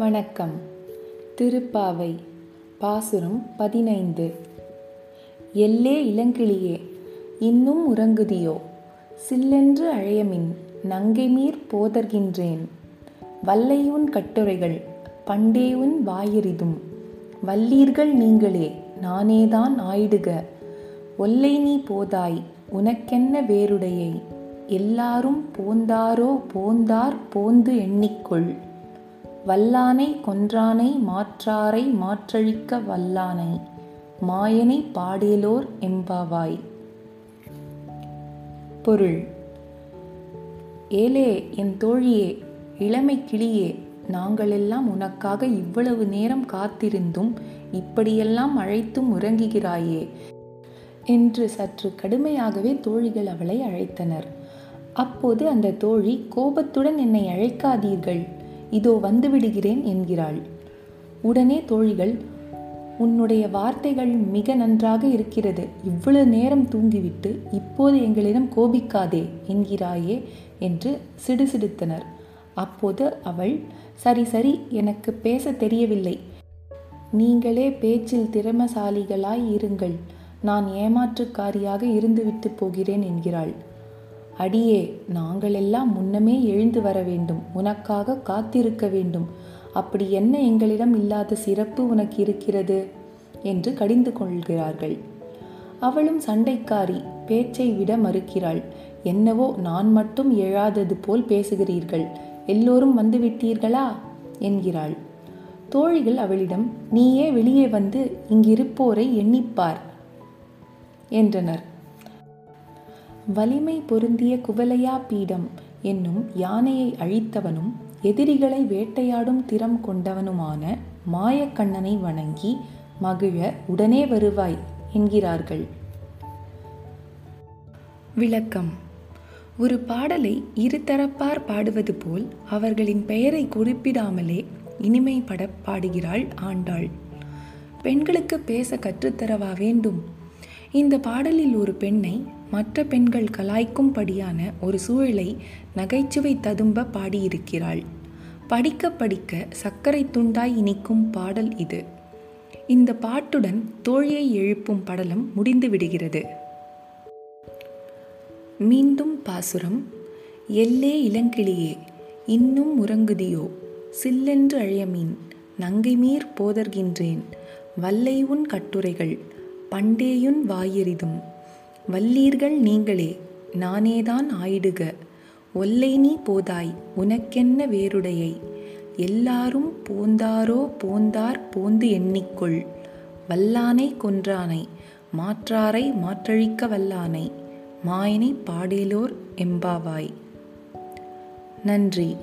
வணக்கம். திருப்பாவை பாசுரம் பதினைந்து. எல்லே இளங்கிளியே இன்னும் உறங்குதியோ? சில்லென்று அழையமின் நங்கைமீர் போதர்கின்றேன். வல்லையுன் கட்டுரைகள் பண்டேயுன் வாயிரிதும். வல்லீர்கள் நீங்களே நானேதான் ஆயிடுக. ஒல்லை நீ போதாய் உனக்கென்ன வேறுடையை? எல்லாரும் போந்தாரோ போந்தார் போந்து எண்ணிக்கொள். வல்லானை கொன்றானை மாற்றாரை மாற்றழிக்க வல்லானை மாயனை பாடேலோர் எம்பாவாய் பொருள். ஏலே என் தோழியே இளமை கிளியே நாங்களெல்லாம் உனக்காக இவ்வளவு நேரம் காத்திருந்தும் இப்படியெல்லாம் அழைத்தும் உறங்குகிறாயே என்று சற்று கடுமையாகவே தோழிகள் அவளை அழைத்தனர். அப்போது அந்த தோழி கோபத்துடன் என்னை அழைக்காதீர்கள். இதோ வந்துவிடுகிறேன் என்கிறாள். உடனே தோழிகள் உன்னுடைய வார்த்தைகள் மிக நன்றாக இருக்கிறது. இவ்வளவு நேரம் தூங்கிவிட்டு இப்போது எங்களிடம் கோபிக்காதே என்கிறாயே என்று சிடுசிடுத்தனர். அப்போது அவள் சரி சரி எனக்கு பேச தெரியவில்லை. நீங்களே பேச்சில் திறமசாலிகளாய் இருங்கள். நான் ஏமாற்றுக்காரியாக இருந்துவிட்டு போகிறேன் என்கிறாள். அடியே நாங்களெல்லாம் முன்னமே எழுந்து வர வேண்டும். உனக்காக காத்திருக்க வேண்டும். அப்படி என்ன எங்களிடம் இல்லாத சிறப்பு உனக்கு இருக்கிறது? என்று கடிந்து கொள்கிறார்கள். அவளும் சண்டைக்காரி பேச்சை விட மறுக்கிறாள். என்னவோ நான் மட்டும் எழாதது போல் பேசுகிறீர்கள். எல்லோரும் வந்து விட்டீர்களா? என்கிறாள். தோழிகள் அவளிடம் நீயே வெளியே வந்து இங்கிருப்போரை எண்ணிப்பார் என்றனர். வலிமை பொருந்திய குவலையா பீடம் என்னும் யானையை அழித்தவனும் எதிரிகளை வேட்டையாடும் திறம் கொண்டவனுமான மாயக்கண்ணனை வணங்கி மகிழ உடனே வருவாய் என்கிறார்கள். விளக்கம். ஒரு பாடலை இருதரப்பார் பாடுவது போல் அவர்களின் பெயரை குறிப்பிடாமலே இனிமைப்பட பாடுகிறாள் ஆண்டாள். பெண்களுக்கு பேச கற்றுத்தரவா வேண்டும்? இந்த பாடலில் ஒரு பெண்ணை மற்ற பெண்கள் கலாய்க்கும்படியான ஒரு சூழலை நகைச்சுவை ததும்ப பாடியிருக்கிறாள். படிக்க படிக்க சர்க்கரை துண்டாய் இனிக்கும் பாடல் இது. இந்த பாட்டுடன் தோழியை எழுப்பும் படலம் முடிந்து விடுகிறது. மீண்டும் பாசுரம். எல்லே இளங்கிளியே இன்னும் உறங்குதியோ? சில்லென்று அழையமீன் நங்கைமீர் போதர்கின்றேன். வல்லை உன் கட்டுரைகள் பண்டேயுன் வாயெறிதும் வல்லீர்கள் நீங்களே நானேதான் ஆயிடுக. ஒல்லை நீ போதாய் உனக்கென்ன வேறுடையை? எல்லாரும் போந்தாரோ போந்தார் போந்து எண்ணிக்கொள். வல்லானை கொன்றானை மாற்றாரை மாற்றழிக்க வல்லானை. மாயனை பாடேலோர் எம்பாவாய். நன்றி.